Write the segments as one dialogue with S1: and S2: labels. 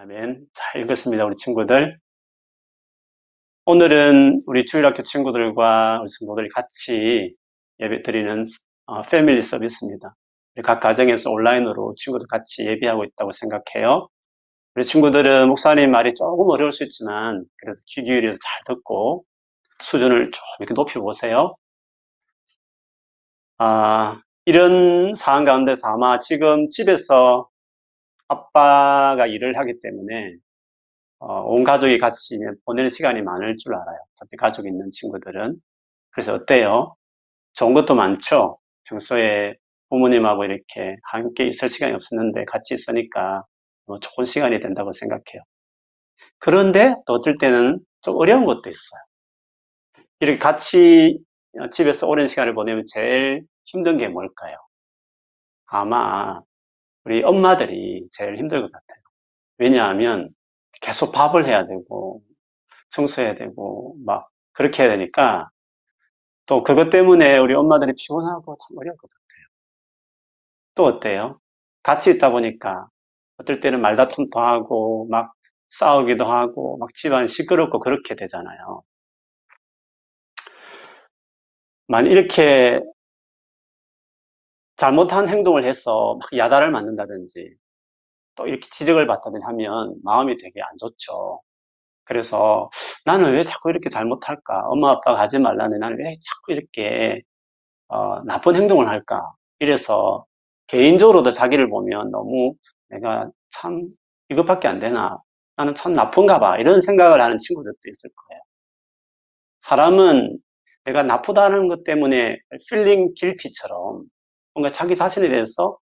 S1: 아멘. 잘 읽었습니다, 우리 친구들. 오늘은 우리 주일학교 친구들과 우리 친구들이 같이 예배 드리는 어, 패밀리 서비스입니다. 각 가정에서 온라인으로 친구들 같이 예배하고 있다고 생각해요. 우리 친구들은 목사님 말이 조금 어려울 수 있지만 그래도 귀 기울여서 잘 듣고 수준을 좀 이렇게 높여 보세요. 아, 이런 상황 가운데서 아마 지금 집에서 아빠가 일을 하기 때문에 어, 온 가족이 같이 보내는 시간이 많을 줄 알아요. 특히 가족이 있는 친구들은. 그래서 어때요? 좋은 것도 많죠? 평소에 부모님하고 이렇게 함께 있을 시간이 없었는데 같이 있으니까 뭐 좋은 시간이 된다고 생각해요. 그런데 또 어떨 때는 좀 어려운 것도 있어요. 이렇게 같이 집에서 오랜 시간을 보내면 제일 힘든 게 뭘까요? 아마 우리 엄마들이 제일 힘들 것 같아요. 왜냐하면 계속 밥을 해야 되고 청소해야 되고 막 그렇게 해야 되니까 또 그것 때문에 우리 엄마들이 피곤하고 참 어려울 것 같아요. 또 어때요? 같이 있다 보니까 어떨 때는 말다툼도 하고 막 싸우기도 하고 막 집안 시끄럽고 그렇게 되잖아요. 만 이렇게 잘못한 행동을 해서 막 야단을 맞는다든지 또 이렇게 지적을 받다든지 하면 마음이 되게 안 좋죠. 그래서 나는 왜 자꾸 이렇게 잘못할까? 엄마 아빠가 하지 말라는 나는 왜 자꾸 이렇게 어, 나쁜 행동을 할까? 이래서 개인적으로도 자기를 보면 너무 내가 참 이것밖에 안 되나? 나는 참 나쁜가 봐. 이런 생각을 하는 친구들도 있을 거예요. 사람은 내가 나쁘다는 것 때문에 feeling guilty처럼 뭔가 자기 자신에 대해서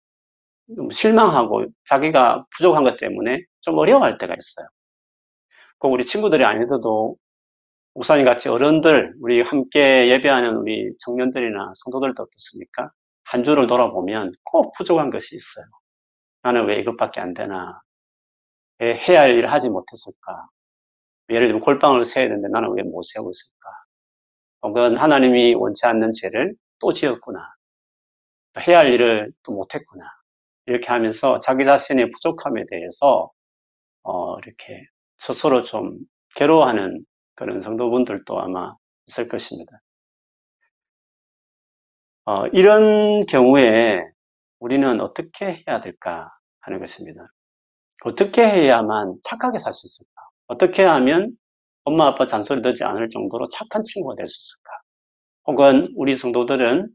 S1: 실망하고 자기가 부족한 것 때문에 좀 어려워할 때가 있어요. 꼭 우리 친구들이 아니더라도 목사님 같이 어른들, 우리 함께 예배하는 우리 청년들이나 성도들도 어떻습니까? 한 주를 돌아보면 꼭 부족한 것이 있어요. 나는 왜 이것밖에 안 되나? 왜 해야 할 일을 하지 못했을까? 예를 들면 골방을 세야 되는데 나는 왜 못 세우고 있을까? 혹은 하나님이 원치 않는 죄를 또 지었구나. 해야 할 일을 또 못했구나. 이렇게 하면서 자기 자신의 부족함에 대해서 어, 이렇게 스스로 좀 괴로워하는 그런 성도분들도 아마 있을 것입니다. 어, 이런 경우에 우리는 어떻게 해야 될까 하는 것입니다. 어떻게 해야만 착하게 살 수 있을까? 어떻게 하면 엄마 아빠 잔소리 듣지 않을 정도로 착한 친구가 될 수 있을까? 혹은 우리 성도들은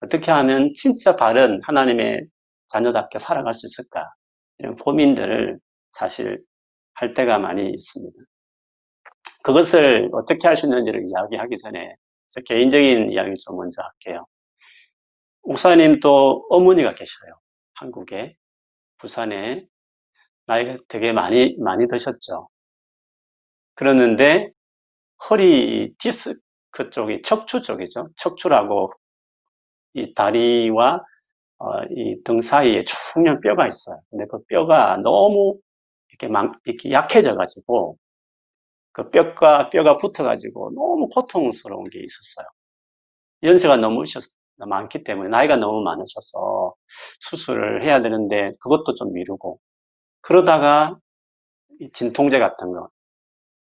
S1: 어떻게 하면 진짜 바른 하나님의 자녀답게 살아갈 수 있을까? 이런 고민들을 사실 할 때가 많이 있습니다. 그것을 어떻게 할 수 있는지를 이야기하기 전에 저 개인적인 이야기 좀 먼저 할게요. 목사님 또 어머니가 계셔요. 한국에. 부산에. 나이가 되게 많이, 많이 드셨죠. 그러는데 허리 디스크 쪽이 척추 쪽이죠. 척추라고 이 다리와 어, 이 등 사이에 중요한 뼈가 있어요. 근데 그 뼈가 너무 이렇게 망, 이렇게 약해져가지고 그 뼈가 뼈가 붙어가지고 너무 고통스러운 게 있었어요. 연세가 너무 많기 때문에 나이가 너무 많으셔서 수술을 해야 되는데 그것도 좀 미루고 그러다가 진통제 같은 거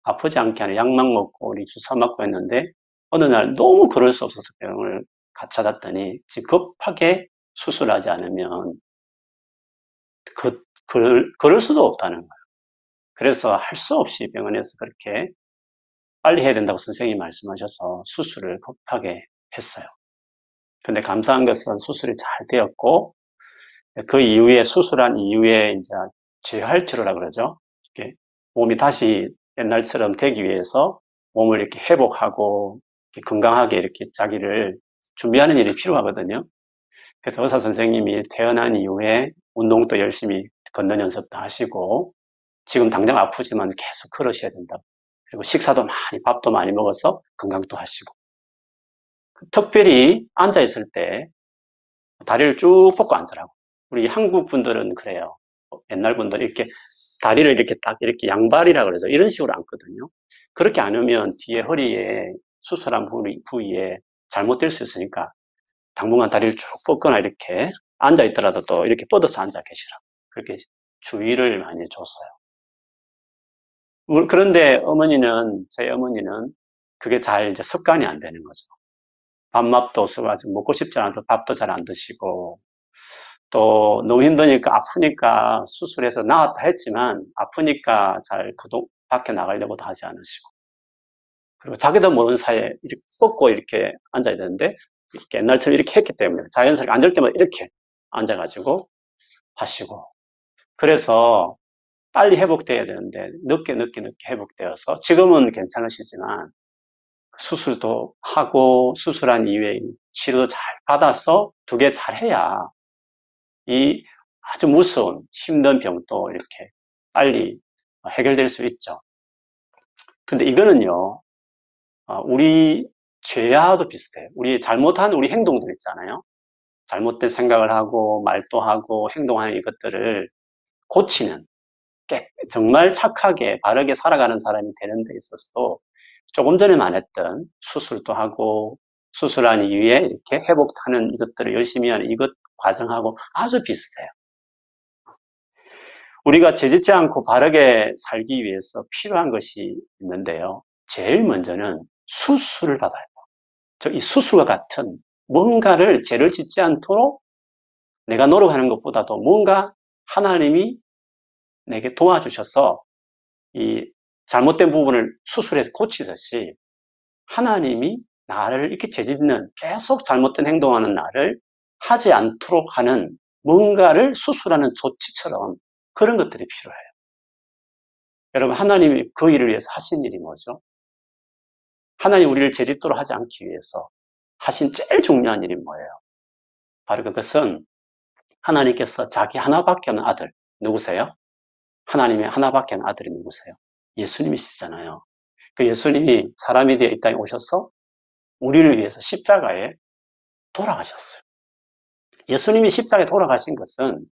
S1: 아프지 않게 하는 약만 먹고 우리 주사 맞고 했는데 어느 날 너무 그럴 수 없어서 병을 지금 급하게 수술하지 않으면 그, 그럴, 그럴 수도 없다는 거예요. 그래서 할 수 없이 병원에서 그렇게 빨리 해야 된다고 선생님이 말씀하셔서 수술을 급하게 했어요. 근데 감사한 것은 수술이 잘 되었고 그 이후에 수술한 이후에 이제 재활치료라 그러죠. 이렇게 몸이 다시 옛날처럼 되기 위해서 몸을 이렇게 회복하고 이렇게 건강하게 이렇게 자기를 준비하는 일이 필요하거든요. 그래서 의사 선생님이 태어난 이후에 운동도 열심히 걷는 연습도 하시고 지금 당장 아프지만 계속 걸으셔야 된다. 그리고 식사도 많이 밥도 많이 먹어서 건강도 하시고 특별히 앉아 있을 때 다리를 쭉 뻗고 앉으라고. 우리 한국 분들은 그래요. 옛날 분들 이렇게 다리를 이렇게 딱 이렇게 양발이라 그러죠. 이런 식으로 앉거든요. 그렇게 앉으면 뒤에 허리에 수술한 부위, 부위에 잘못될 수 있으니까 당분간 다리를 쭉 뻗거나 이렇게 앉아 있더라도 또 이렇게 뻗어서 앉아 계시라고 그렇게 주의를 많이 줬어요. 그런데 어머니는, 제 어머니는 그게 잘 이제 습관이 안 되는 거죠. 밥맛도 없어가지고 먹고 싶지 않아서 밥도 잘 안 드시고, 또 너무 힘드니까 아프니까 수술해서 나았다 했지만 아프니까 잘 그동 밖에 나가려고도 하지 않으시고 그리고 자기도 모르는 사이에 이렇게 뻗고 이렇게 앉아야 되는데 이렇게 옛날처럼 이렇게 했기 때문에 자연스럽게 앉을 때마다 이렇게 앉아가지고 하시고 그래서 빨리 회복돼야 되는데 늦게 늦게 늦게 회복되어서 지금은 괜찮으시지만 수술도 하고 수술한 이후에 치료도 잘 받아서 두 개 잘 해야 이 아주 무서운 힘든 병도 이렇게 빨리 해결될 수 있죠. 근데 이거는요, 어, 우리 죄와도 비슷해요. 우리 잘못한 우리 행동들 있잖아요. 잘못된 생각을 하고 말도 하고 행동하는 이것들을 고치는 정말 착하게 바르게 살아가는 사람이 되는 데 있어서도 조금 전에 말했던 수술도 하고 수술한 이후에 이렇게 회복하는 이것들을 열심히 하는 이것 과정하고 아주 비슷해요. 우리가 죄짓지 않고 바르게 살기 위해서 필요한 것이 있는데요. 제일 먼저는 수술을 받아야 돼요. 이 수술과 같은 뭔가를 죄를 짓지 않도록 내가 노력하는 것보다도 뭔가 하나님이 내게 도와주셔서 이 잘못된 부분을 수술해서 고치듯이 하나님이 나를 이렇게 죄짓는 계속 잘못된 행동하는 나를 하지 않도록 하는 뭔가를 수술하는 조치처럼 그런 것들이 필요해요. 여러분 하나님이 그 일을 위해서 하신 일이 뭐죠? 하나님 우리를 제짓도록 하지 않기 위해서 하신 제일 중요한 일이 뭐예요? 바로 그것은 하나님께서 자기 하나밖에 없는 아들 누구세요? 하나님의 하나밖에 없는 아들이 누구세요? 예수님이시잖아요. 그 예수님이 사람이 되어 이 땅에 오셔서 우리를 위해서 십자가에 돌아가셨어요. 예수님이 십자가에 돌아가신 것은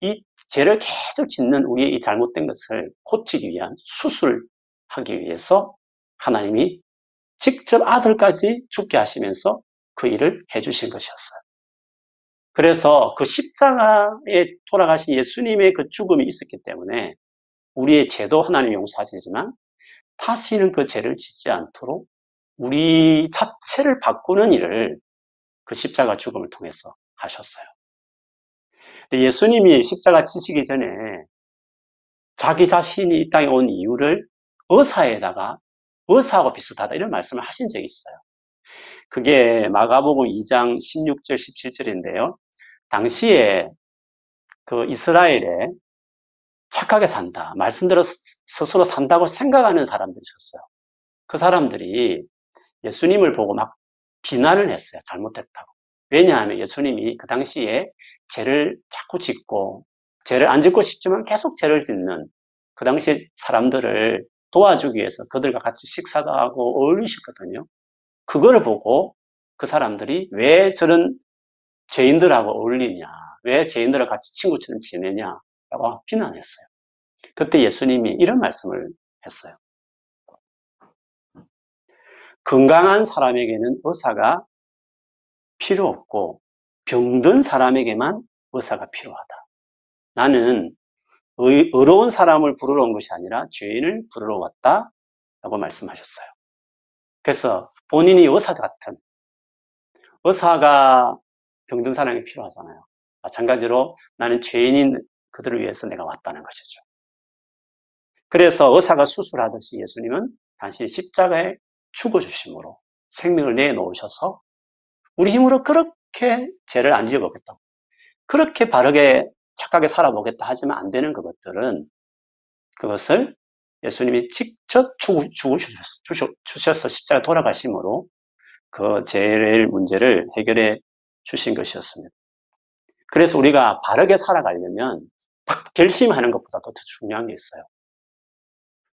S1: 이 죄를 계속 짓는 우리의 이 잘못된 것을 고치기 위한 수술하기 위해서 하나님이 직접 아들까지 죽게 하시면서 그 일을 해주신 것이었어요. 그래서 그 십자가에 돌아가신 예수님의 그 죽음이 있었기 때문에 우리의 죄도 하나님이 용서하시지만 다시는 그 죄를 짓지 않도록 우리 자체를 바꾸는 일을 그 십자가 죽음을 통해서 하셨어요. 예수님이 십자가 지시기 전에 자기 자신이 이 땅에 온 이유를 의사에다가 의사하고 비슷하다 이런 말씀을 하신 적이 있어요. 그게 마가복음 2장 16절 17절인데요. 당시에 그 이스라엘에 착하게 산다. 말씀대로 스스로 산다고 생각하는 사람들이 있었어요. 그 사람들이 예수님을 보고 막 비난을 했어요. 잘못했다고. 왜냐하면 예수님이 그 당시에 죄를 자꾸 짓고 죄를 안 짓고 싶지만 계속 죄를 짓는 그 당시 사람들을 도와주기 위해서 그들과 같이 식사도 하고 어울리셨거든요. 그거를 보고 그 사람들이 왜 저런 죄인들하고 어울리냐, 왜 죄인들과 같이 친구처럼 지내냐라고 비난했어요. 그때 예수님이 이런 말씀을 했어요. 건강한 사람에게는 의사가 필요 없고 병든 사람에게만 의사가 필요하다. 나는 의, 의로운 사람을 부르러 온 것이 아니라 죄인을 부르러 왔다. 라고 말씀하셨어요. 그래서 본인이 의사 같은 의사가 병든 사람이 필요하잖아요. 마찬가지로 나는 죄인인 그들을 위해서 내가 왔다는 것이죠. 그래서 의사가 수술하듯이 예수님은 당신 십자가에 죽어주심으로 생명을 내놓으셔서 우리 힘으로 그렇게 죄를 안 지어보겠다. 그렇게 바르게 착하게 살아보겠다 하지만 안 되는 그것들은 그것을 예수님이 직접 죽으셔서 십자가 돌아가심으로 그 죄의 문제를 해결해 주신 것이었습니다. 그래서 우리가 바르게 살아가려면 딱 결심하는 것보다도 더 중요한 게 있어요.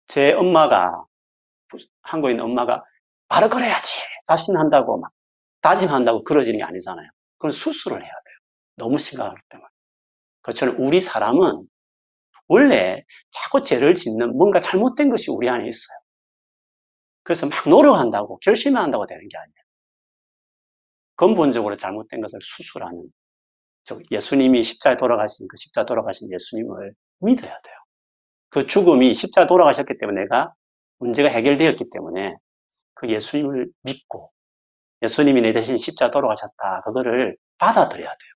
S1: 제 엄마가 한국에 있는 엄마가 바로 그래야지 자신한다고 막 다짐한다고 그러지는 게 아니잖아요. 그건 수술을 해야 돼요. 너무 심각하기 때문에. 그처럼 우리 사람은 원래 자꾸 죄를 짓는 뭔가 잘못된 것이 우리 안에 있어요. 그래서 막 노력한다고 결심한다고 되는 게 아니에요. 근본적으로 잘못된 것을 수술하는 즉 예수님이 십자에 돌아가신 그 십자 돌아가신 예수님을 믿어야 돼요. 그 죽음이 십자 돌아가셨기 때문에 내가 문제가 해결되었기 때문에 그 예수님을 믿고 예수님이 내 대신 십자 돌아가셨다. 그거를 받아들여야 돼요.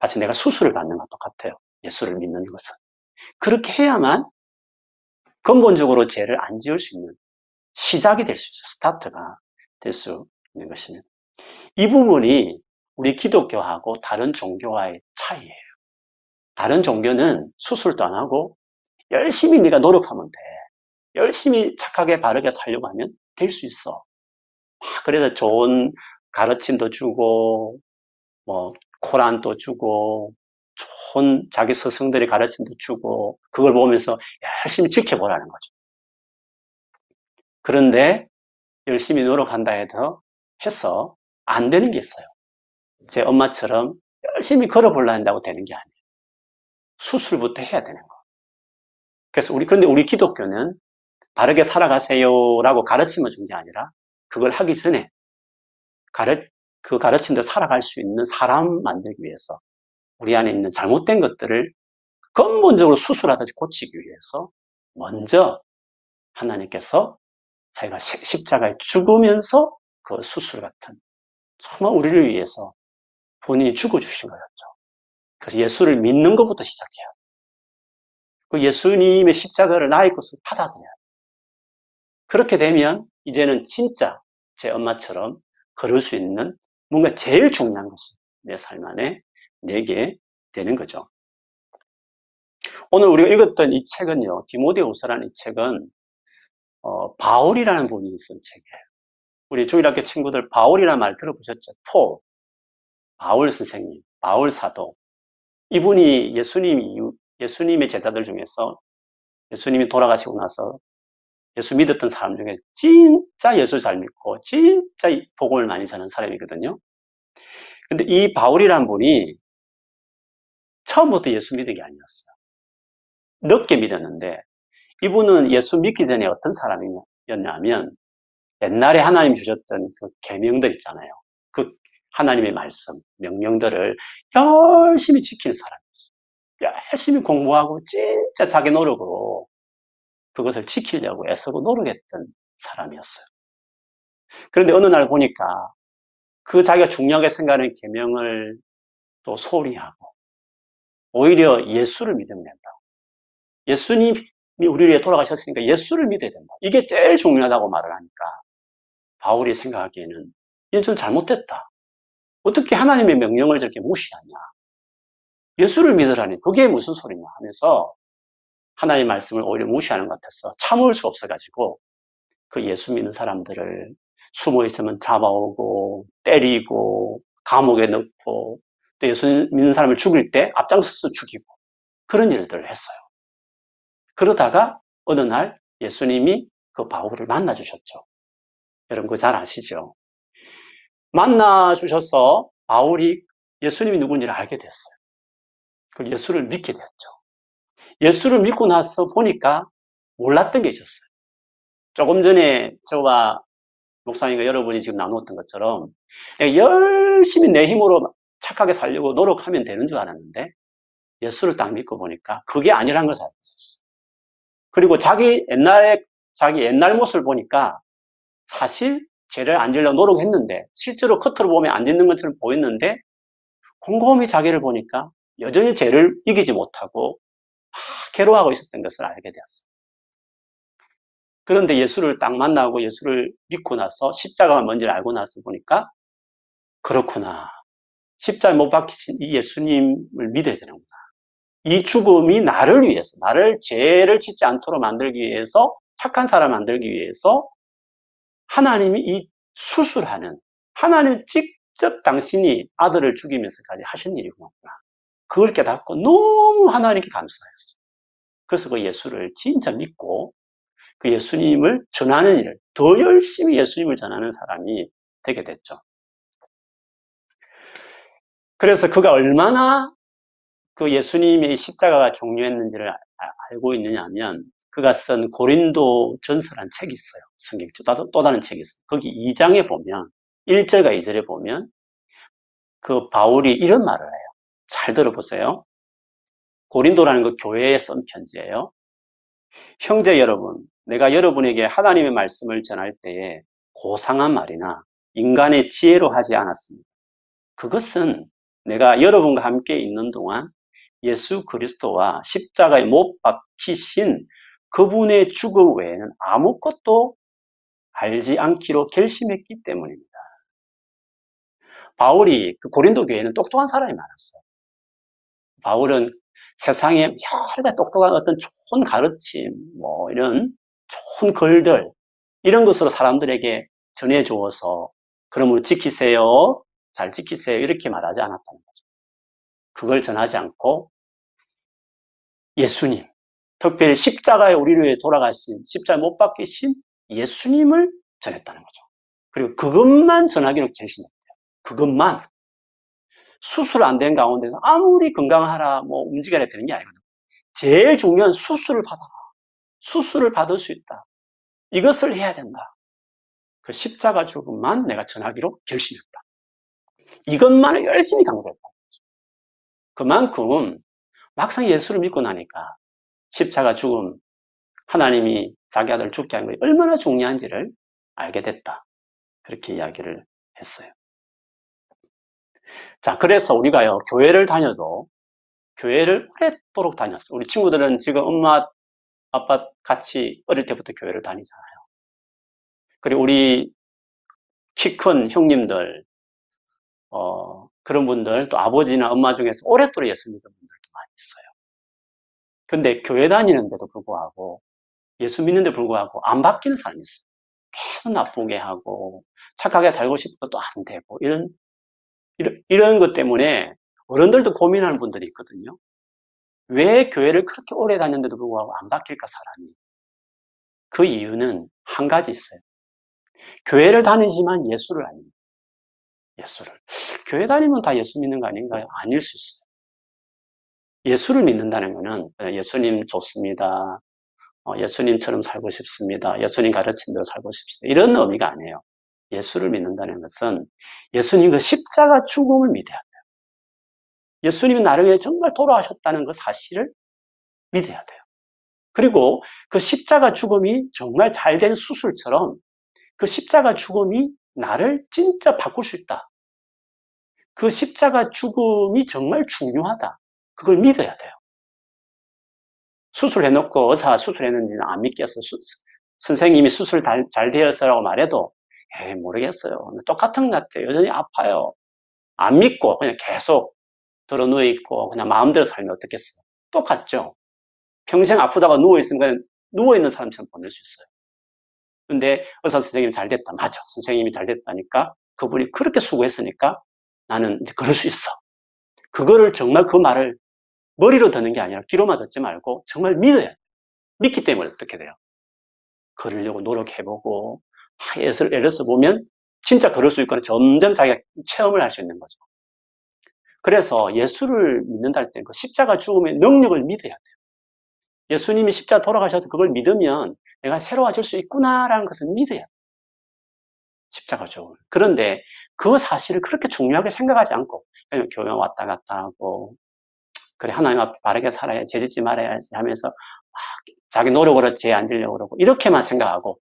S1: 마치 내가 수술을 받는 것 똑같아요. 예수를 믿는 것은. 그렇게 해야만 근본적으로 죄를 안 지을 수 있는 시작이 될 수 있어요. 스타트가 될 수 있는 것입니다. 이 부분이 우리 기독교하고 다른 종교와의 차이예요. 다른 종교는 수술도 안 하고 열심히 네가 노력하면 돼. 열심히 착하게 바르게 살려고 하면 될 수 있어. 그래서 좋은 가르침도 주고 뭐 코란도 주고 좋은 자기 스승들의 가르침도 주고 그걸 보면서 열심히 지켜보라는 거죠. 그런데 열심히 노력한다 해도 해서 안 되는 게 있어요. 제 엄마처럼 열심히 걸어보려 한다고 되는 게 아니에요. 수술부터 해야 되는 거. 그래서 우리, 근데 우리 기독교는 바르게 살아가세요라고 가르침을 준 게 아니라 그걸 하기 전에 가르, 그 가르침대로 살아갈 수 있는 사람 만들기 위해서 우리 안에 있는 잘못된 것들을 근본적으로 수술하듯이 고치기 위해서 먼저 하나님께서 자기가 십자가에 죽으면서 그 수술 같은 정말 우리를 위해서 본인이 죽어주신 거였죠. 그래서 예수를 믿는 것부터 시작해요. 그 예수님의 십자가를 나의 것으로 받아들여요. 그렇게 되면 이제는 진짜 제 엄마처럼 걸을 수 있는 뭔가 제일 중요한 것이 내삶 안에 내게 되는 거죠. 오늘 우리가 읽었던 이 책은요, 디모데우서라는 이 책은 어, 바울이라는 분이 쓴 책이에요. 우리 주일학교 친구들 바울이라는 말 들어보셨죠? 포, 바울 선생님, 바울 사도. 이분이 예수님, 예수님의 제자들 중에서 예수님이 돌아가시고 나서 예수 믿었던 사람 중에 진짜 예수 잘 믿고 진짜 복음을 많이 전는 사람이거든요. 근데 이 바울이란 분이 처음부터 예수 믿은 게 아니었어요. 늦게 믿었는데 이분은 예수 믿기 전에 어떤 사람이었냐면 옛날에 하나님 주셨던 그 계명들 있잖아요. 그 하나님의 말씀, 명령들을 열심히 지키는 사람이었어요. 열심히 공부하고 진짜 자기 노력으로 그것을 지키려고 애쓰고 노력했던 사람이었어요. 그런데 어느 날 보니까 그 자기가 중요하게 생각하는 계명을 또 소홀히 하고 오히려 예수를 믿으면 된다. 예수님이 우리를 위해 돌아가셨으니까 예수를 믿어야 된다. 이게 제일 중요하다고 말을 하니까 바울이 생각하기에는 이건 좀 잘못됐다. 어떻게 하나님의 명령을 저렇게 무시하냐. 예수를 믿으라니 그게 무슨 소리냐 하면서 하나님의 말씀을 오히려 무시하는 것 같아서 참을 수 없어가지고 그 예수 믿는 사람들을 숨어 있으면 잡아오고 때리고 감옥에 넣고 또 예수 믿는 사람을 죽일 때 앞장서서 죽이고 그런 일들을 했어요. 그러다가 어느 날 예수님이 그 바울을 만나 주셨죠. 여러분 그거 잘 아시죠? 만나 주셔서 바울이 예수님이 누군지를 알게 됐어요. 그 예수를 믿게 됐죠. 예수를 믿고 나서 보니까 몰랐던 게 있었어요. 조금 전에 저와 목사님과 여러분이 지금 나누었던 것처럼 열심히 내 힘으로 착하게 살려고 노력하면 되는 줄 알았는데 예수를 딱 믿고 보니까 그게 아니란 것을 알고 있었어. 그리고 자기 옛날에 자기 옛날 모습을 보니까 사실 죄를 안 지려고 노력했는데 실제로 겉으로 보면 안 짓는 것처럼 보였는데 곰곰이 자기를 보니까 여전히 죄를 이기지 못하고 괴로워하고 있었던 것을 알게 되었어요. 그런데 예수를 딱 만나고 예수를 믿고 나서 십자가가 뭔지를 알고 나서 보니까 그렇구나. 십자가에 못 박히신 이 예수님을 믿어야 되는구나. 이 죽음이 나를 위해서, 나를 죄를 짓지 않도록 만들기 위해서, 착한 사람 만들기 위해서 하나님이 이 수술하는, 하나님 직접 당신이 아들을 죽이면서까지 하신 일이구나. 그걸 깨닫고 너무 하나님께 감사했어요. 그래서 그 예수를 진짜 믿고 그 예수님을 전하는 일을 더 열심히 예수님을 전하는 사람이 되게 됐죠. 그래서 그가 얼마나 그 예수님의 십자가가 중요했는지를 아, 알고 있느냐 하면 그가 쓴 고린도 전설한 책이 있어요. 성경 또, 또 다른 책이 있어요. 거기 2장에 보면 1절과 2절에 보면 그 바울이 이런 말을 해요. 잘 들어보세요. 고린도라는 그 교회에 쓴 편지예요. 형제 여러분, 내가 여러분에게 하나님의 말씀을 전할 때에 고상한 말이나 인간의 지혜로 하지 않았습니다. 그것은 내가 여러분과 함께 있는 동안 예수 그리스도와 십자가에 못 박히신 그분의 죽음 외에는 아무것도 알지 않기로 결심했기 때문입니다. 바울이 그 고린도 교회는 똑똑한 사람이 많았어요. 바울은 세상에 여러 가지 똑똑한 어떤 좋은 가르침, 뭐 이런 좋은 글들 이런 것으로 사람들에게 전해 주어서 그러므로 지키세요, 잘 지키세요 이렇게 말하지 않았다는 거죠. 그걸 전하지 않고 예수님, 특별히 십자가에 우리를 위해 돌아가신 십자가에 못 박히신 예수님을 전했다는 거죠. 그리고 그것만 전하기로 결심했대요. 그것만 수술 안 된 가운데서 아무리 건강하라 뭐 움직여야 되는 게 아니거든요. 제일 중요한 수술을 받아라. 수술을 받을 수 있다. 이것을 해야 된다. 그 십자가 죽음만 내가 전하기로 결심했다. 이것만을 열심히 강조했다. 그만큼 막상 예수를 믿고 나니까 십자가 죽음, 하나님이 자기 아들을 죽게 한 것이 얼마나 중요한지를 알게 됐다. 그렇게 이야기를 했어요. 자, 그래서 우리가요, 교회를 다녀도 교회를 오랫도록 다녔어요. 우리 친구들은 지금 엄마, 아빠 같이 어릴 때부터 교회를 다니잖아요. 그리고 우리 키 큰 형님들, 어, 그런 분들, 또 아버지나 엄마 중에서 오랫도록 예수 믿는 분들도 많이 있어요. 근데 교회 다니는데도 불구하고, 예수 믿는데 불구하고 안 바뀌는 사람이 있어요. 계속 나쁘게 하고, 착하게 살고 싶어도 또안 되고, 이런 이런, 것 때문에 어른들도 고민하는 분들이 있거든요. 왜 교회를 그렇게 오래 다녔는데도 불구하고 안 바뀔까, 사람이? 그 이유는 한 가지 있어요. 교회를 다니지만 예수를 아닙니다. 예수를. 교회 다니면 다 예수 믿는 거 아닌가요? 아닐 수 있어요. 예수를 믿는다는 것은 어, 예수님 좋습니다. 어, 예수님처럼 살고 싶습니다. 예수님 가르친 대로 살고 싶습니다. 이런 의미가 아니에요. 예수를 믿는다는 것은 예수님 그 십자가 죽음을 믿어야 돼요. 예수님이 나를 위해 정말 돌아가셨다는 그 사실을 믿어야 돼요. 그리고 그 십자가 죽음이 정말 잘 된 수술처럼 그 십자가 죽음이 나를 진짜 바꿀 수 있다. 그 십자가 죽음이 정말 중요하다. 그걸 믿어야 돼요. 수술해놓고 의사 수술했는지는 안 믿겠어. 수, 선생님이 수술 잘, 잘 되었어라고 말해도 에이, 모르겠어요. 똑같은 것 같아요. 여전히 아파요. 안 믿고 그냥 계속 들어 누워 있고 그냥 마음대로 살면 어떻겠어요? 똑같죠? 평생 아프다가 누워있으면 누워 있는 사람처럼 보낼 수 있어요. 근데 의사 선생님이 잘 됐다. 맞아. 선생님이 잘 됐다니까 그분이 그렇게 수고했으니까 나는 그럴 수 있어. 그거를 정말 그 말을 머리로 듣는 게 아니라 귀로만 듣지 말고 정말 믿어야 돼. 믿기 때문에 어떻게 돼요? 그러려고 노력해보고 예를, 예를 들어서 보면 진짜 그럴 수 있거나 점점 자기가 체험을 할 수 있는 거죠. 그래서 예수를 믿는다 할 때 그 십자가 죽음의 능력을 믿어야 돼요. 예수님이 십자가 돌아가셔서 그걸 믿으면 내가 새로워질 수 있구나라는 것을 믿어야 돼요. 십자가 죽음. 그런데 그 사실을 그렇게 중요하게 생각하지 않고 그냥 교회 왔다 갔다 하고 그래 하나님 앞에 바르게 살아야 죄짓지 말아야지 하면서 자기 노력으로 죄 안 지려고 그러고 이렇게만 생각하고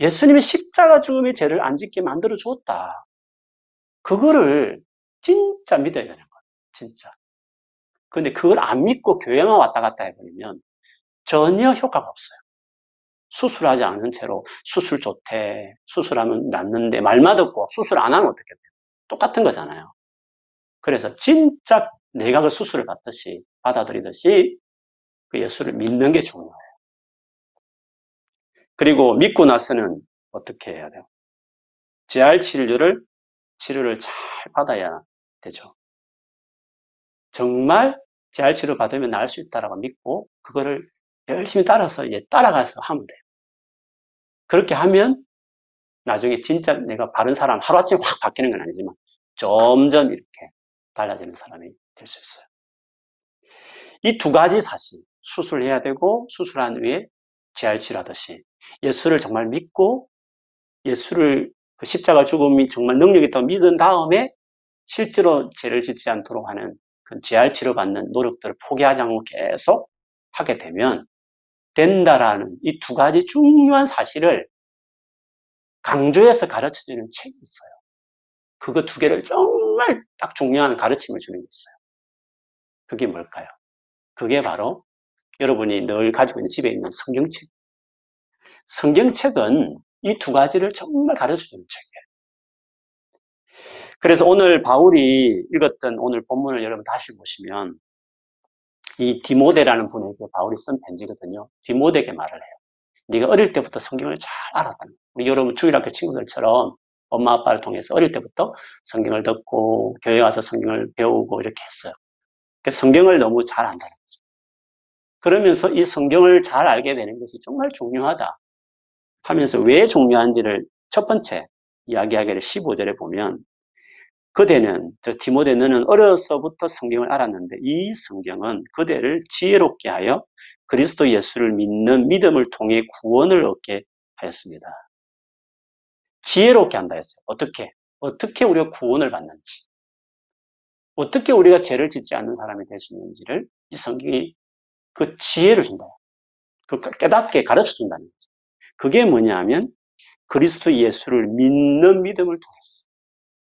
S1: 예수님이 십자가 죽음의 죄를 안 짓게 만들어 주었다. 그거를 진짜 믿어야 되는 거예요. 진짜. 근데 그걸 안 믿고 교회만 왔다 갔다 해버리면 전혀 효과가 없어요. 수술하지 않은 채로 수술 좋대, 수술하면 낫는데 말만 듣고 수술 안 하면 어떻게 돼요? 똑같은 거잖아요. 그래서 진짜 내가 그 수술을 받듯이 받아들이듯이 그 예수를 믿는 게 중요해요. 그리고 믿고 나서는 어떻게 해야 돼요? 재활 치료를 치료를 잘 받아야 되죠. 정말 재활 치료 받으면 나을 수 있다라고 믿고 그거를 열심히 따라서 이제 따라가서 하면 돼요. 그렇게 하면 나중에 진짜 내가 바른 사람 하루아침에 확 바뀌는 건 아니지만 점점 이렇게 달라지는 사람이 될 수 있어요. 이 두 가지 사실 수술해야 되고 수술한 후에 재활치료하듯이 예수를 정말 믿고 예수를 그 십자가 죽음이 정말 능력이 있다고 믿은 다음에 실제로 죄를 짓지 않도록 하는 그 재활 치료받는 노력들을 포기하지 않고 계속 하게 되면 된다라는 이 두 가지 중요한 사실을 강조해서 가르쳐주는 책이 있어요. 그거 두 개를 정말 딱 중요한 가르침을 주는 게 있어요. 그게 뭘까요? 그게 바로 여러분이 늘 가지고 있는 집에 있는 성경책. 성경책은 이 두 가지를 정말 가르쳐주는 책이에요. 그래서 오늘 바울이 읽었던 오늘 본문을 여러분 다시 보시면 이 디모데라는 분에게 바울이 쓴 편지거든요. 디모데에게 말을 해요. 네가 어릴 때부터 성경을 잘 알았다는. 우리 여러분 주일학교 친구들처럼 엄마 아빠를 통해서 어릴 때부터 성경을 듣고 교회 와서 성경을 배우고 이렇게 했어요. 그러니까 성경을 너무 잘 안다는 거죠. 그러면서 이 성경을 잘 알게 되는 것이 정말 중요하다 하면서 왜 중요한지를 첫 번째 이야기하기를 15절에 보면 그대는 저 디모데 너는 어려서부터 성경을 알았는데 이 성경은 그대를 지혜롭게 하여 그리스도 예수를 믿는 믿음을 통해 구원을 얻게 하였습니다. 지혜롭게 한다 했어요. 어떻게? 어떻게 우리가 구원을 받는지. 어떻게 우리가 죄를 짓지 않는 사람이 될 수 있는지를 이 성경이 그 지혜를 준다. 그 깨닫게 가르쳐 준다는 거죠. 그게 뭐냐 하면 그리스도 예수를 믿는 믿음을 통해서.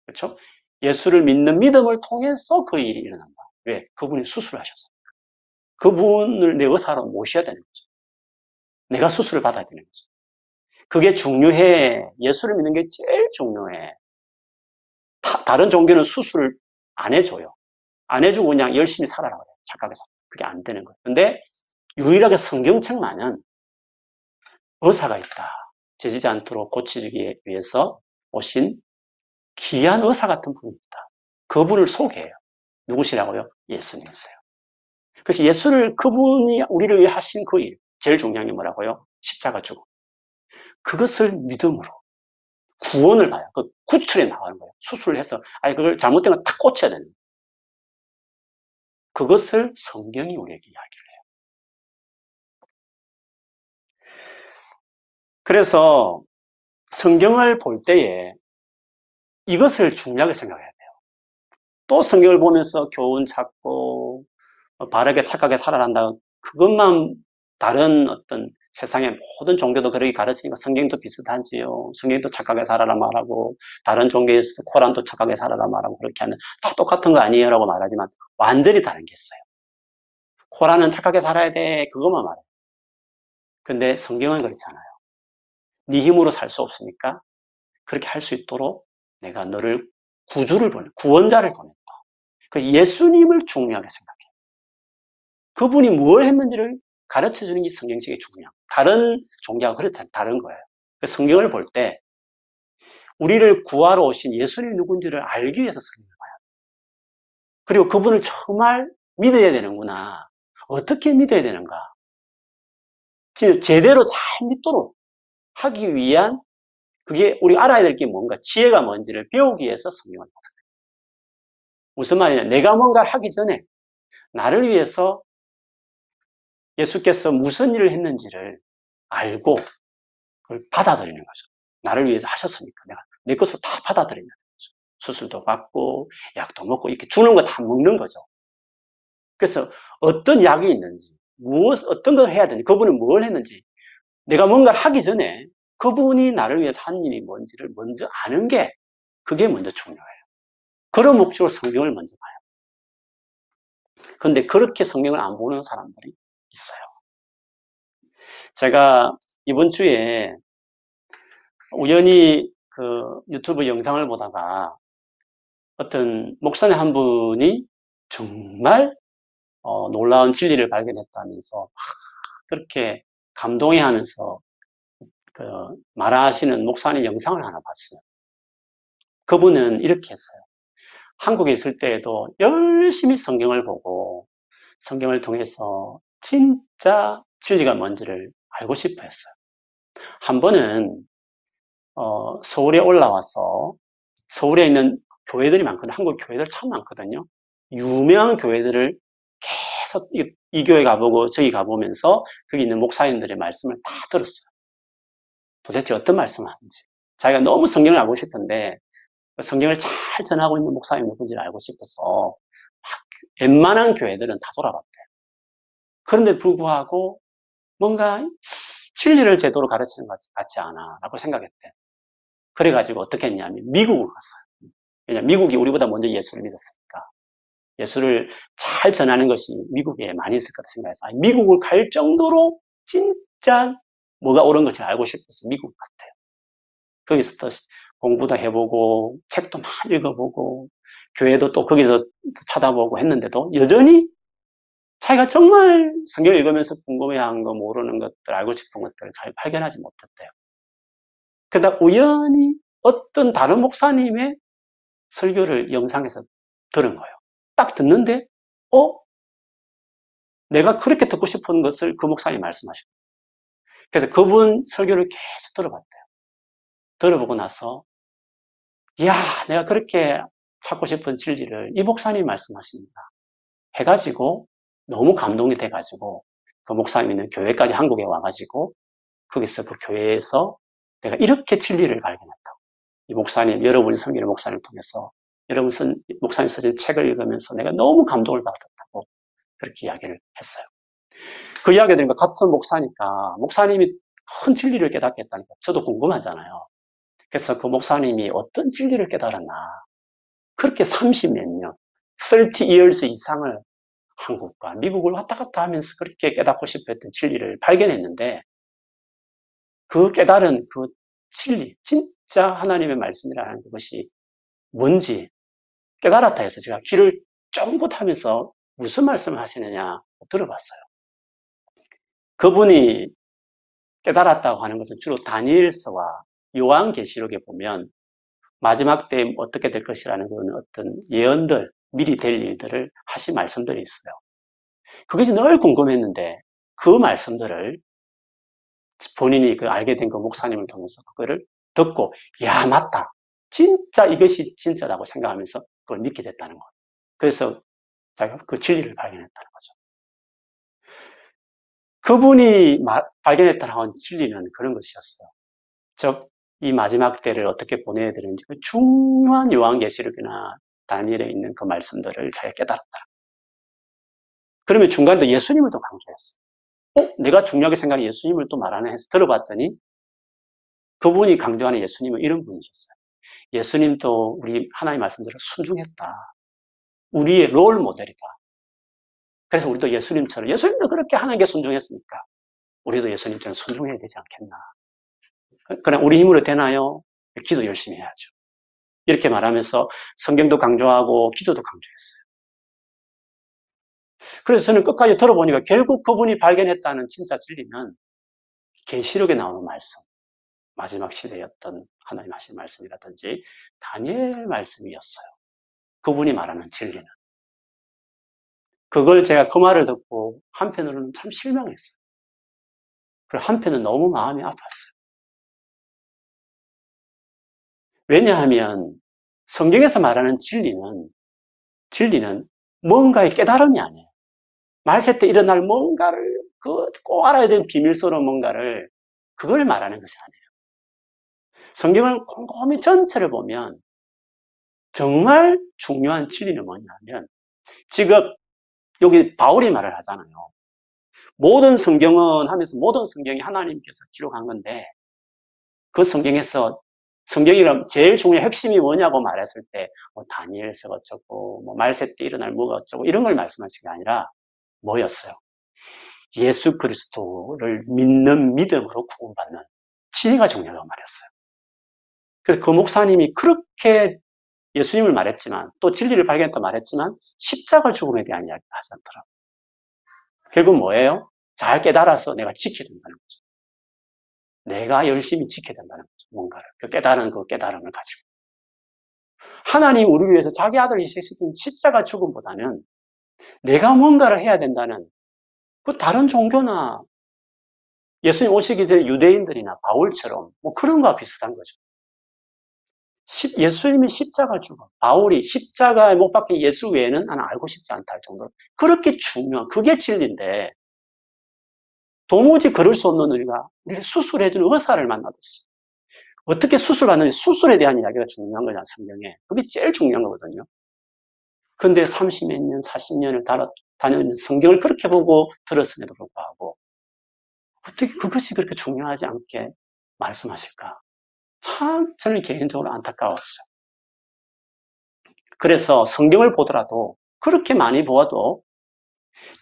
S1: 그렇죠? 예수를 믿는 믿음을 통해서 그 일이 일어난다. 왜? 그분이 수술을 하셔서. 그분을 내 의사로 모셔야 되는 거죠. 내가 수술을 받아야 되는 거죠. 그게 중요해. 예수를 믿는 게 제일 중요해. 다, 른 종교는 수술을 안 해줘요. 안 해주고 그냥 열심히 살아라 그래요. 착각해서. 그게 안 되는 거예요. 근데 유일하게 성경책만은 의사가 있다. 재지지 않도록 고치기 위해서 오신 귀한 의사 같은 분입니다. 그분을 소개해요. 누구시라고요? 예수님이세요. 그래서 예수를 그분이 우리를 위해 하신 그 일, 제일 중요한 게 뭐라고요? 십자가 주고. 그것을 믿음으로 구원을 봐요. 그 구출해 나가는 거예요. 수술을 해서 아니 그걸 잘못된 건 딱 고쳐야 되는 거예요. 그것을 성경이 우리에게 이야기를 해요. 그래서 성경을 볼 때에 이것을 중요하게 생각해야 돼요. 또 성경을 보면서 교훈 찾고 바르게 착하게 살아난다. 그것만 다른 어떤 세상의 모든 종교도 그렇게 가르치니까 성경도 비슷하지요. 성경도 착하게 살아라 말하고 다른 종교에서 코란도 착하게 살아라 말하고 그렇게 하는 다 똑같은 거 아니에요 라고 말하지만 완전히 다른 게 있어요. 코란은 착하게 살아야 돼 그것만 말해요. 근데 성경은 그렇잖아요. 네 힘으로 살 수 없으니까 그렇게 할 수 있도록 내가 너를 구주를 보내, 구원자를 보냈다. 그 예수님을 중요하게 생각해. 그분이 뭘 했는지를 가르쳐 주는 게 성경책이 중요한. 다른 종교가 그렇다, 다른 거예요. 그 성경을 볼 때, 우리를 구하러 오신 예수님이 누군지를 알기 위해서 성경을 돼. 그리고 그분을 정말 믿어야 되는구나. 어떻게 믿어야 되는가? 제대로 잘 믿도록 하기 위한 그게 우리 알아야 될 게 뭔가 지혜가 뭔지를 배우기 위해서 성경을 보는 거예요. 무슨 말이냐? 내가 뭔가를 하기 전에 나를 위해서 예수께서 무슨 일을 했는지를 알고 그걸 받아들이는 거죠. 나를 위해서 하셨으니까 내가 내 것을 다 받아들이는 거죠. 수술도 받고 약도 먹고 이렇게 주는 거 다 먹는 거죠. 그래서 어떤 약이 있는지 무엇 어떤 걸 해야 되는지 그분은 뭘 했는지 내가 뭔가를 하기 전에 그분이 나를 위해서 한 일이 뭔지를 먼저 아는 게 그게 먼저 중요해요. 그런 목적으로 성경을 먼저 봐요. 그런데 그렇게 성경을 안 보는 사람들이 있어요. 제가 이번 주에 우연히 그 유튜브 영상을 보다가 어떤 목사님 한 분이 정말 어, 놀라운 진리를 발견했다면서 그렇게 감동해 하면서 그 말하시는 목사님 영상을 하나 봤어요. 그분은 이렇게 했어요. 한국에 있을 때에도 열심히 성경을 보고 성경을 통해서 진짜 진리가 뭔지를 알고 싶어 했어요. 한 번은 어, 서울에 올라와서 서울에 있는 교회들이 많거든요. 한국 교회들 참 많거든요. 유명한 교회들을 계속 이, 이 교회 가보고 저기 가보면서 거기 있는 목사님들의 말씀을 다 들었어요. 도대체 어떤 말씀을 하는지. 자기가 너무 성경을 알고 싶은데 성경을 잘 전하고 있는 목사님 누군지를 알고 싶어서 웬만한 교회들은 다 돌아봤대요. 그런데 불구하고 뭔가 진리를 제대로 가르치는 것 같지 않아 라고 생각했대. 그래가지고 어떻게 했냐면 미국을 갔어요. 왜냐 미국이 우리보다 먼저 예수를 믿었으니까. 예수를 잘 전하는 것이 미국에 많이 있을 것 생각해서 미국을 갈 정도로 진짜 뭐가 옳은 것을 알고 싶어서 미국 갔대요. 거기서 또 공부도 해보고 책도 많이 읽어보고 교회도 또 거기서 찾아보고 했는데도 여전히 자기가 정말 성경 읽으면서 궁금해한 거 모르는 것들 알고 싶은 것들을 잘 발견하지 못했대요. 그러다 우연히 어떤 다른 목사님의 설교를 영상에서 들은 거예요. 딱 듣는데 어? 내가 그렇게 듣고 싶은 것을 그 목사님이 말씀하셨어요. 그래서 그분 설교를 계속 들어봤대요. 들어보고 나서 야 내가 그렇게 찾고 싶은 진리를 이 목사님이 말씀하십니다. 해가지고 너무 감동이 돼가지고 그 목사님 있는 교회까지 한국에 와가지고 거기서 그 교회에서 내가 이렇게 진리를 발견했다고. 이 목사님, 여러분이 성기를 목사님을 통해서 여러분 쓴, 목사님 써진 책을 읽으면서 내가 너무 감동을 받았다고 그렇게 이야기를 했어요. 그 이야기 들으니까 같은 목사니까 목사님이 큰 진리를 깨닫겠다니까 저도 궁금하잖아요. 그래서 그 목사님이 어떤 진리를 깨달았나. 그렇게 30 몇 년, 30 years 이상을 한국과 미국을 왔다 갔다 하면서 그렇게 깨닫고 싶어 했던 진리를 발견했는데 그 깨달은 그 진리, 진짜 하나님의 말씀이라는 것이 뭔지 깨달았다 해서 제가 귀를 쫑긋 하면서 무슨 말씀을 하시느냐 들어봤어요. 그분이 깨달았다고 하는 것은 주로 다니엘서와 요한계시록에 보면 마지막 때 어떻게 될 것이라는 그런 어떤 예언들, 미리 될 일들을 하신 말씀들이 있어요. 그것이 늘 궁금했는데 그 말씀들을 본인이 그 알게 된 그 목사님을 통해서 그거를 듣고 야 맞다 진짜 이것이 진짜라고 생각하면서 그걸 믿게 됐다는 것. 그래서 자기가 그 진리를 발견했다는 거죠. 그분이 발견했다는 진리는 그런 것이었어요. 즉, 이 마지막 때를 어떻게 보내야 되는지 그 중요한 요한계시록이나 다니엘에 있는 그 말씀들을 잘 깨달았다. 그러면 중간에 예수님을 또 강조했어요. 어? 내가 중요하게 생각하는 예수님을 또 말하네 해서 들어봤더니 그분이 강조하는 예수님은 이런 분이셨어요. 예수님도 우리 하나님 말씀대로 순종했다. 우리의 롤 모델이다. 그래서 우리도 예수님처럼 예수님도 그렇게 하나님께 순종했으니까 우리도 예수님처럼 순종해야 되지 않겠나. 그냥 우리 힘으로 되나요? 기도 열심히 해야죠. 이렇게 말하면서 성경도 강조하고 기도도 강조했어요. 그래서 저는 끝까지 들어보니까 결국 그분이 발견했다는 진짜 진리는 계시록에 나오는 말씀, 마지막 시대였던 하나님 하신 말씀이라든지 다니엘 말씀이었어요. 그분이 말하는 진리는. 그걸 제가 그 말을 듣고 한편으로는 참 실망했어요. 그리고 한편은 너무 마음이 아팠어요. 왜냐하면 성경에서 말하는 진리는 진리는 뭔가의 깨달음이 아니에요. 말세 때 일어날 뭔가를 그 꼭 알아야 되는 비밀스러운 뭔가를 그걸 말하는 것이 아니에요. 성경을 곰곰이 전체를 보면 정말 중요한 진리는 뭐냐면 지금 여기 바울이 말을 하잖아요. 모든 성경은 하면서 모든 성경이 하나님께서 기록한 건데 그 성경에서 성경이란 제일 중요한 핵심이 뭐냐고 말했을 때, 뭐, 다니엘서가 어쩌고, 뭐, 말세 때 일어날 뭐가 어쩌고, 이런 걸 말씀하신 게 아니라, 뭐였어요? 예수 그리스도를 믿는 믿음으로 구원받는 진리가 중요하다고 말했어요. 그래서 그 목사님이 그렇게 예수님을 말했지만, 또 진리를 발견했다 말했지만, 십자가 죽음에 대한 이야기를 하지 않더라고요. 결국 뭐예요? 잘 깨달아서 내가 지켜야 된다는 거죠. 내가 열심히 지켜야 된다는 거죠. 뭔가를. 그 깨달은 그 깨달음을 가지고. 하나님 우리 위해서 자기 아들 이식시킨 십자가 죽음보다는 내가 뭔가를 해야 된다는 그 다른 종교나 예수님 오시기 전에 유대인들이나 바울처럼 뭐 그런 거와 비슷한 거죠. 예수님이 십자가 죽음, 바울이 십자가에 못 박힌 예수 외에는 나는 알고 싶지 않다 할 정도로 그렇게 중요한 그게 진리인데 도무지 그럴 수 없는 우리가 우리를 수술해주는 의사를 만나듯이 어떻게 수술하는지 수술에 대한 이야기가 중요한 거냐 성경에 그게 제일 중요한 거거든요. 근데 30몇 년, 40년을 다녔, 다녀는 성경을 그렇게 보고 들었음에도 불구하고 어떻게 그것이 그렇게 중요하지 않게 말씀하실까? 참 저는 개인적으로 안타까웠어요. 그래서 성경을 보더라도 그렇게 많이 보아도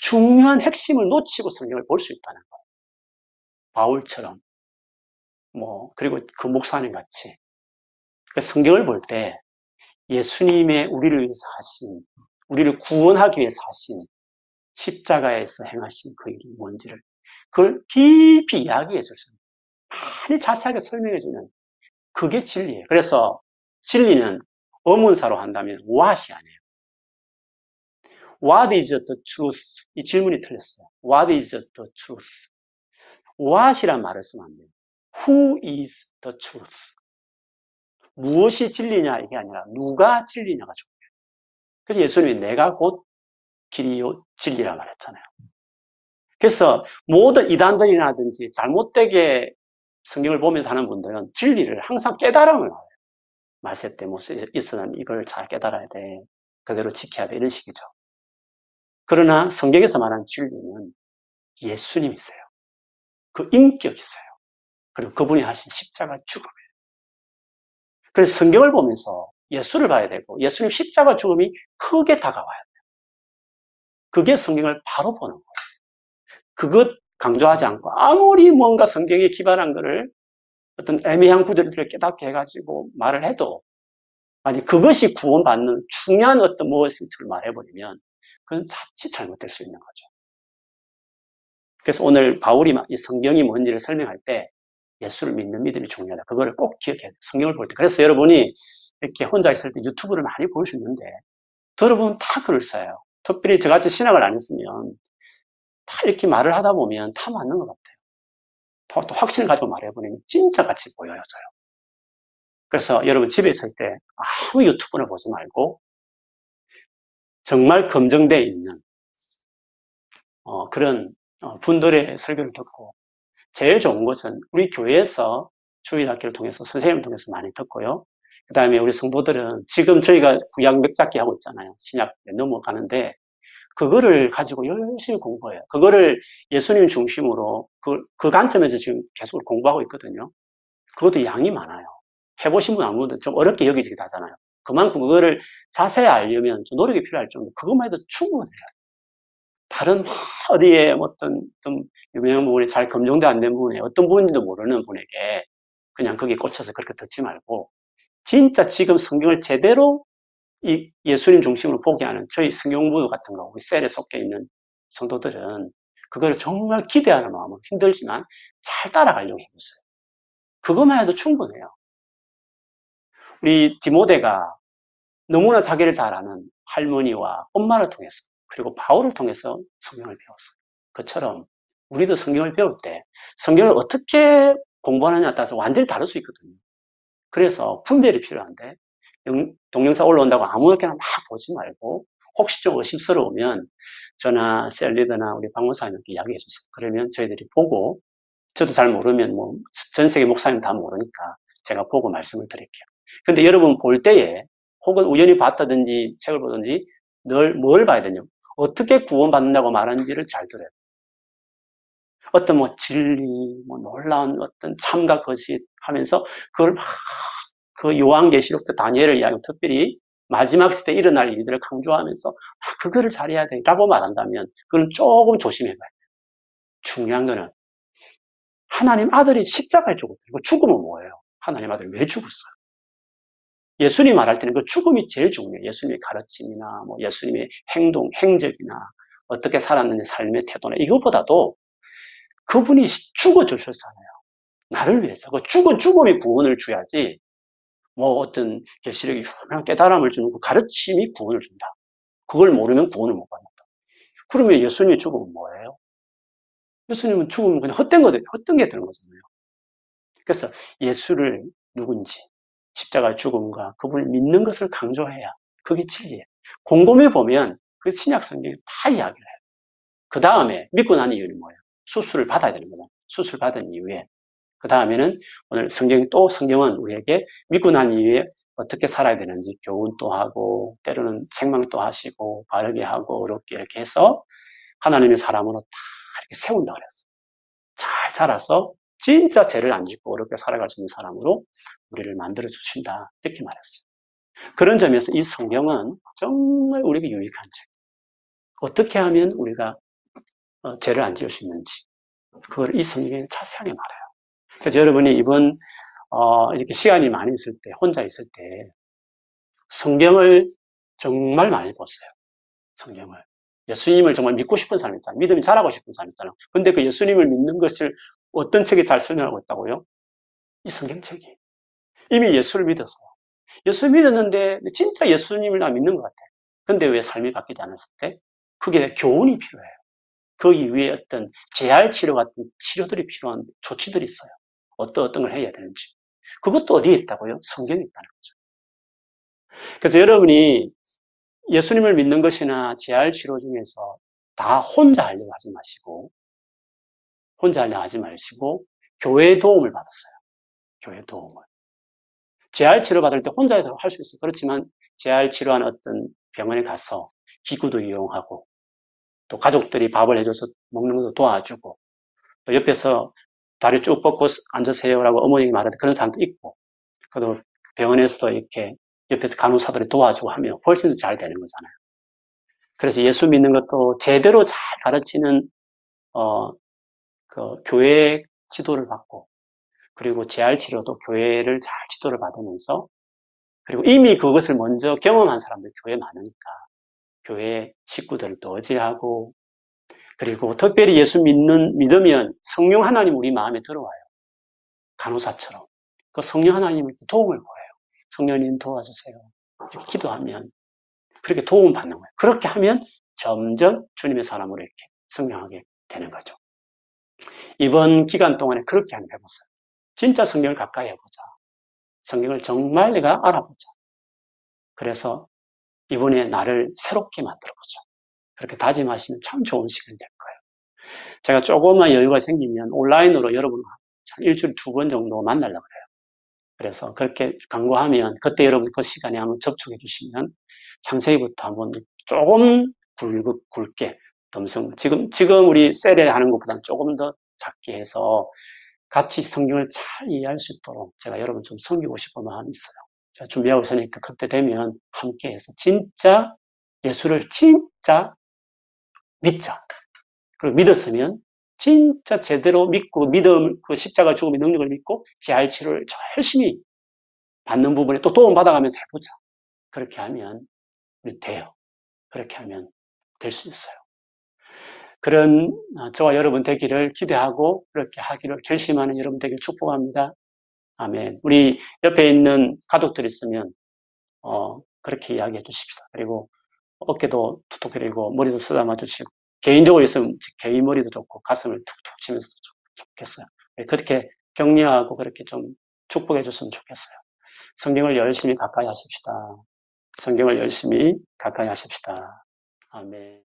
S1: 중요한 핵심을 놓치고 성경을 볼 수 있다는 거예요. 바울처럼 뭐 그리고 그 목사님 같이 그 성경을 볼 때 예수님의 우리를 위해서 하신 우리를 구원하기 위해서 하신 십자가에서 행하신 그 일이 뭔지를 그걸 깊이 이야기해 줄 수 있는 많이 자세하게 설명해 주는 그게 진리예요. 그래서 진리는 어문사로 한다면 what이 아니에요. What is the truth? 이 질문이 틀렸어요. What is the truth? what이란 말을 쓰면 안 돼요. Who is the truth? 무엇이 진리냐 이게 아니라 누가 진리냐가 중요해요. 그래서 예수님이 내가 곧 길이요 진리라 말했잖아요. 그래서 모든 이단들이라든지 잘못되게 성경을 보면서 하는 분들은 진리를 항상 깨달음을 하요 말세 때 못에 있으는 이걸 잘 깨달아야 돼. 그대로 지켜야 돼. 이런 식이죠. 그러나 성경에서 말하는 진리는 예수님이세요. 그 인격이세요. 그리고 그분이 하신 십자가 죽음이에요. 그래서 성경을 보면서 예수를 봐야 되고 예수님 십자가 죽음이 크게 다가와야 돼요. 그게 성경을 바로 보는 거예요. 그것 강조하지 않고 아무리 뭔가 성경에 기반한 것을 어떤 애매한 구절들을 깨닫게 해가지고 말을 해도 아니 그것이 구원받는 중요한 어떤 무엇을 말해버리면 그건 자칫 잘못될 수 있는 거죠. 그래서 오늘 바울이 이 성경이 뭔지를 설명할 때 예수를 믿는 믿음이 중요하다. 그거를 꼭 기억해야 돼. 성경을 볼 때. 그래서 여러분이 이렇게 혼자 있을 때 유튜브를 많이 볼 수 있는데 들어보면 다 글을 써요. 특별히 저같이 신학을 안 했으면 다 이렇게 말을 하다 보면 다 맞는 것 같아요. 또, 또 확신을 가지고 말해보면 진짜 같이 보여요, 저요. 그래서 여러분 집에 있을 때 아무 유튜브나 보지 말고 정말 검증되어 있는 어, 그런 어, 분들의 설교를 듣고 제일 좋은 것은 우리 교회에서 주일학교를 통해서 선생님을 통해서 많이 듣고요. 그 다음에 우리 성도들은 지금 저희가 구약 몇 잡기 하고 있잖아요. 신약 넘어가는데 그거를 가지고 열심히 공부해요. 그거를 예수님 중심으로 그, 그 관점에서 지금 계속 공부하고 있거든요. 그것도 양이 많아요. 해보신 분 아무도 좀 어렵게 여기지기도 하잖아요. 그만큼 그거를 자세히 알려면 좀 노력이 필요할 정도 그것만 해도 충분해요. 다른 어디에 어떤 좀 유명한 부분이 잘 검증돼 안된 부분에 어떤 부분인지도 모르는 분에게 그냥 거기에 꽂혀서 그렇게 듣지 말고 진짜 지금 성경을 제대로 이 예수님 중심으로 보게 하는 저희 성경부도 같은 거, 우리 셀에 속해 있는 성도들은 그걸 정말 기대하는 마음으로 힘들지만 잘 따라가려고 해보세요. 그것만 해도 충분해요. 우리 디모데가 너무나 자기를 잘 아는 할머니와 엄마를 통해서 그리고 바울을 통해서 성경을 배웠어요. 그처럼 우리도 성경을 배울 때 성경을 어떻게 공부하느냐에 따라서 완전히 다를 수 있거든요. 그래서 분별이 필요한데 동영상 올라온다고 아무렇게나 막 보지 말고 혹시 좀 의심스러우면 저나 셀리드나 우리 박목사님께 이야기해 주세요. 그러면 저희들이 보고 저도 잘 모르면 뭐 전 세계 목사님 다 모르니까 제가 보고 말씀을 드릴게요. 근데 여러분 볼 때에 혹은 우연히 봤다든지 책을 보든지 늘 뭘 봐야 되냐 어떻게 구원받는다고 말하는지를 잘 들어요. 어떤 뭐 진리, 뭐 놀라운 어떤 참과 것이 하면서 그걸 막 그 요한계시록 때 다니엘을 이야기하고 특별히 마지막 시대 일어날 일들을 강조하면서 아, 그거를 잘해야 돼라고 말한다면 그건 조금 조심해봐야 돼요. 중요한 거는 하나님 아들이 십자가에. 이거 죽으면 뭐예요? 하나님 아들이 왜 죽었어요? 예수님 말할 때는 그 죽음이 제일 중요해요. 예수님의 가르침이나 뭐 예수님의 행동, 행적이나 어떻게 살았는지 삶의 태도나 이것보다도 그분이 죽어 주셨잖아요. 나를 위해서. 그 죽은 죽음이 구원을 줘야지 뭐 어떤 계시력이 유명한 깨달음을 주는 그 가르침이 구원을 준다. 그걸 모르면 구원을 못 받는다. 그러면 예수님의 죽음은 뭐예요? 예수님은 죽으면 그냥 헛된 거, 헛된 게 되는 거잖아요. 그래서 예수를 누군지, 십자가 죽음과 그분을 믿는 것을 강조해야 그게 진리예요. 곰곰이 보면 그 신약 성경이 다 이야기를 해요. 그 다음에 믿고 난 이유는 뭐예요? 수술을 받아야 되는 거죠. 수술 받은 이후에 그 다음에는 오늘 성경 또 성경은 우리에게 믿고 난 이후에 어떻게 살아야 되는지 교훈도 하고 때로는 생명도 하시고 바르게 하고 어렵게 이렇게 해서 하나님의 사람으로 다 이렇게 세운다 그랬어요. 잘잘 자라서 진짜 죄를 안 짓고 어렵게 살아갈 수 있는 사람으로 우리를 만들어 주신다. 이렇게 말했어요. 그런 점에서 이 성경은 정말 우리에게 유익한 책. 어떻게 하면 우리가 어, 죄를 안 지을 수 있는지 그걸 이 성경에 자세하게 말해요. 그래서 여러분이 이번 어, 이렇게 시간이 많이 있을 때 혼자 있을 때 성경을 정말 많이 보세요. 성경을. 예수님을 정말 믿고 싶은 사람 있잖아요. 믿음이 자라고 싶은 사람 있잖아요. 근데 그 예수님을 믿는 것을 어떤 책이 잘 설명하고 있다고요? 이 성경책이. 이미 예수를 믿었어요. 예수 믿었는데 진짜 예수님을 나 믿는 것 같아요. 근데 왜 삶이 바뀌지 않았을 때? 그게 교훈이 필요해요. 거기 위에 어떤 재활 치료 같은 치료들이 필요한 조치들이 있어요. 어떤 어떤 걸 해야 되는지. 그것도 어디에 있다고요? 성경에 있다는 거죠. 그래서 여러분이 예수님을 믿는 것이나 재활 치료 중에서 다 혼자 하려고 하지 마시고 혼자 하려고 하지 마시고 교회 도움을 받았어요. 교회 도움을. 재활 치료 받을 때 혼자 할 수 있어요. 그렇지만 재활 치료하는 어떤 병원에 가서 기구도 이용하고 또 가족들이 밥을 해줘서 먹는 것도 도와주고 또 옆에서 다리 쭉 뻗고 앉으세요라고 어머님이 말하는 그런 사람도 있고 그래도 병원에서도 이렇게 옆에서 간호사들이 도와주고 하면 훨씬 더 잘 되는 거잖아요. 그래서 예수 믿는 것도 제대로 잘 가르치는 어, 그 교회 지도를 받고 그리고 재활 치료도 교회를 잘 지도를 받으면서 그리고 이미 그것을 먼저 경험한 사람들 교회 많으니까 교회 식구들도 어지하고 그리고 특별히 예수 믿는 믿으면 성령 하나님 우리 마음에 들어와요. 간호사처럼 그 성령 하나님을 도움을 구해요. 성령님 도와주세요. 이렇게 기도하면 그렇게 도움 받는 거예요. 그렇게 하면 점점 주님의 사람으로 이렇게 성령하게 되는 거죠. 이번 기간 동안에 그렇게 한번 해보세요. 진짜 성경을 가까이 해보자. 성경을 정말 내가 알아보자. 그래서 이번에 나를 새롭게 만들어보자. 그렇게 다짐하시면 참 좋은 시간이 될 거예요. 제가 조금만 여유가 생기면 온라인으로 여러분 일주일에 두번 정도 만나려고 그래요. 그래서 그렇게 강구하면 그때 여러분 그 시간에 한번 접촉해 주시면 창세기부터 한번 조금 굵, 굵게 덤성 지금 지금 우리 셀에 하는 것보다는 조금 더 작게 해서 같이 성경을 잘 이해할 수 있도록 제가 여러분 좀 섬기고 싶은 마음이 있어요. 제가 준비하고 있으니까 그때 되면 함께 해서 진짜 예수를 진짜 믿자. 그리고 믿었으면 진짜 제대로 믿고 믿음, 그 십자가 죽음의 능력을 믿고 재활 치료를 열심히 받는 부분에 또 도움 받아가면서 해보자. 그렇게 하면 돼요. 그렇게 하면 될 수 있어요. 그런 어, 저와 여러분 되기를 기대하고 그렇게 하기를 결심하는 여러분 되기를 축복합니다. 아멘. 우리 옆에 있는 가족들 있으면 어, 그렇게 이야기해 주십시다. 그리고 어깨도 툭툭 그리고 머리도 쓰다마 주시고 개인적으로 있으면 개인 머리도 좋고 가슴을 툭툭 치면서 좋겠어요. 네, 그렇게 격려하고 그렇게 좀 축복해 줬으면 좋겠어요. 성경을 열심히 가까이 하십시다. 성경을 열심히 가까이 하십시다. 아멘.